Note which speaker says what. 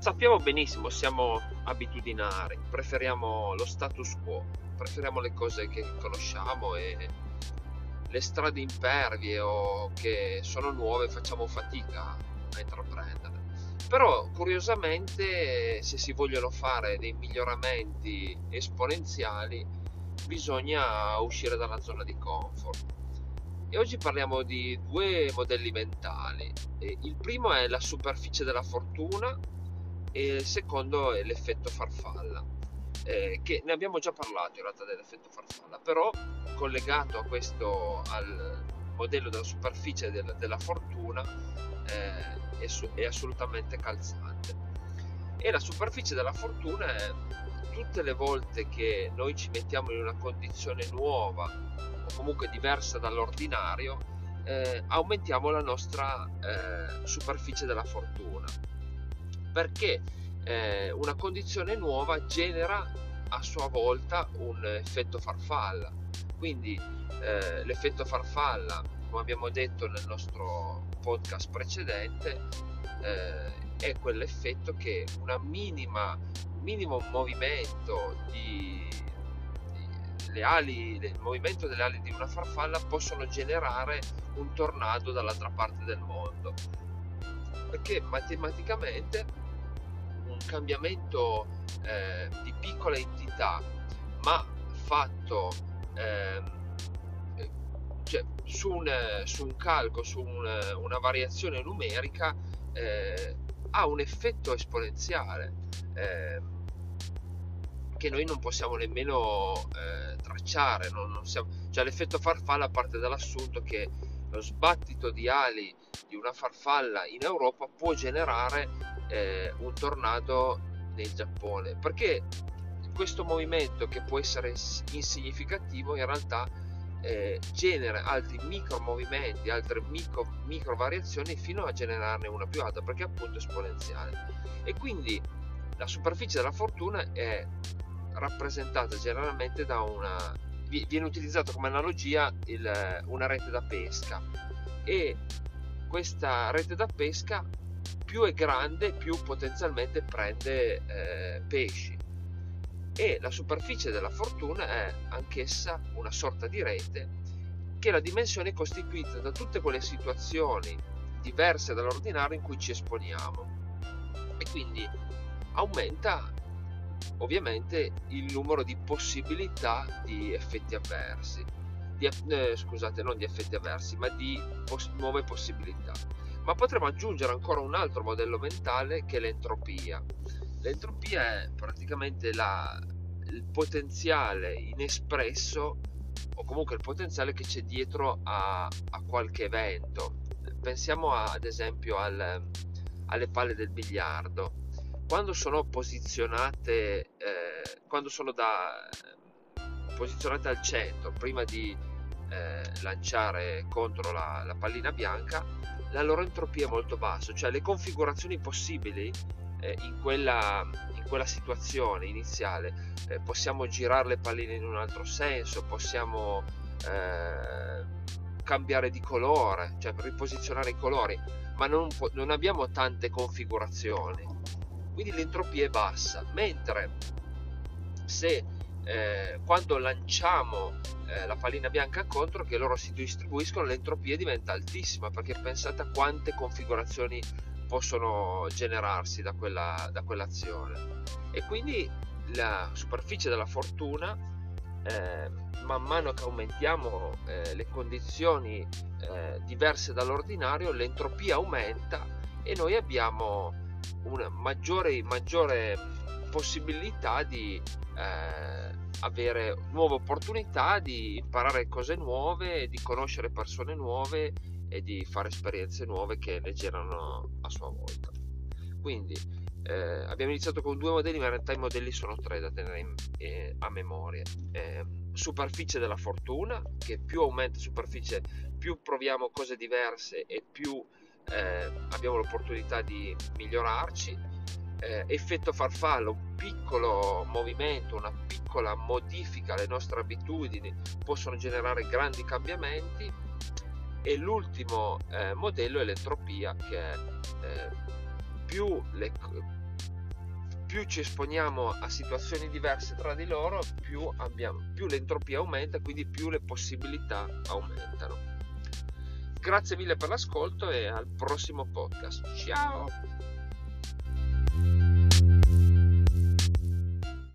Speaker 1: Sappiamo benissimo, siamo abitudinari, preferiamo lo status quo, preferiamo le cose che conosciamo e le strade impervie o che sono nuove facciamo fatica a intraprendere. Però curiosamente se si vogliono fare dei miglioramenti esponenziali bisogna uscire dalla zona di comfort. E oggi parliamo di due modelli mentali. Il primo è la superficie della fortuna e il secondo è l'effetto farfalla. Eh, che ne abbiamo già parlato in realtà dell'effetto farfalla, però collegato a questo al modello della superficie della, della fortuna eh, è, è, assolutamente calzante. E la superficie della fortuna è tutte le volte che noi ci mettiamo in una condizione nuova o comunque diversa dall'ordinario, eh, aumentiamo la nostra eh, superficie della fortuna. Perché eh, una condizione nuova genera a sua volta un effetto farfalla. Quindi eh, l'effetto farfalla, come abbiamo detto nel nostro podcast precedente, eh, è quell'effetto che una minima, minimo movimento di le ali, il movimento delle ali di una farfalla possono generare un tornado dall'altra parte del mondo. Perché matematicamente un cambiamento eh, di piccola entità, ma fatto eh, cioè, su, un, su, un, calco, su un, una variazione numerica, eh, ha un effetto esponenziale eh, che noi non possiamo nemmeno eh, tracciare. Non, non siamo, cioè, l'effetto farfalla parte dall'assunto che lo sbattito di ali di una farfalla in Europa può generare eh, un tornado nel Giappone perché questo movimento che può essere insignificativo in realtà eh, genera altri micro movimenti, altre micro, micro variazioni fino a generarne una più alta perché è appunto esponenziale. E quindi la superficie della fortuna è rappresentata generalmente da una viene utilizzato come analogia il, una rete da pesca. E questa rete da pesca più è grande più potenzialmente prende eh, pesci. E la superficie della fortuna è anch'essa una sorta di rete che la dimensione è costituita da tutte quelle situazioni diverse dall'ordinario in cui ci esponiamo. E quindi aumenta ovviamente il numero di possibilità di effetti avversi di, eh, scusate non di effetti avversi ma di pos- nuove possibilità ma potremmo aggiungere ancora un altro modello mentale che è l'entropia L'entropia è praticamente la, il potenziale inespresso o comunque il potenziale che c'è dietro a, a qualche evento. Pensiamo a, ad esempio al, alle palle del biliardo. Quando sono posizionate, eh, quando sono da, posizionate al centro, prima di eh, lanciare contro la, la pallina bianca, la loro entropia è molto bassa, cioè le configurazioni possibili eh, in, quella, in, quella, situazione iniziale eh, possiamo girare le palline in un altro senso, possiamo eh, cambiare di colore, cioè riposizionare i colori, ma non, non abbiamo tante configurazioni. Quindi l'entropia è bassa, mentre se eh, quando lanciamo eh, la pallina bianca contro che loro si distribuiscono l'entropia diventa altissima perché pensate a quante configurazioni possono generarsi da, quella, da quell'azione. E quindi la superficie della fortuna eh, man mano che aumentiamo eh, le condizioni eh, diverse dall'ordinario l'entropia aumenta e noi abbiamo una maggiore, maggiore possibilità di eh, avere nuove opportunità di imparare cose nuove di conoscere persone nuove e di fare esperienze nuove che ne generano a sua volta. Quindi eh, abbiamo iniziato con due modelli, ma in realtà i modelli sono tre da tenere in, eh, a memoria. Eh, superficie della fortuna, che più aumenta superficie, più proviamo cose diverse e più eh, abbiamo l'opportunità di migliorarci. Eh, effetto farfallo, un piccolo movimento, una piccola modifica alle nostre abitudini possono generare grandi cambiamenti e l'ultimo eh, modello è l'entropia che eh, più le, più ci esponiamo a situazioni diverse tra di loro, più, abbiamo, più l'entropia aumenta, quindi più le possibilità aumentano. Grazie mille per l'ascolto e al prossimo podcast. Ciao!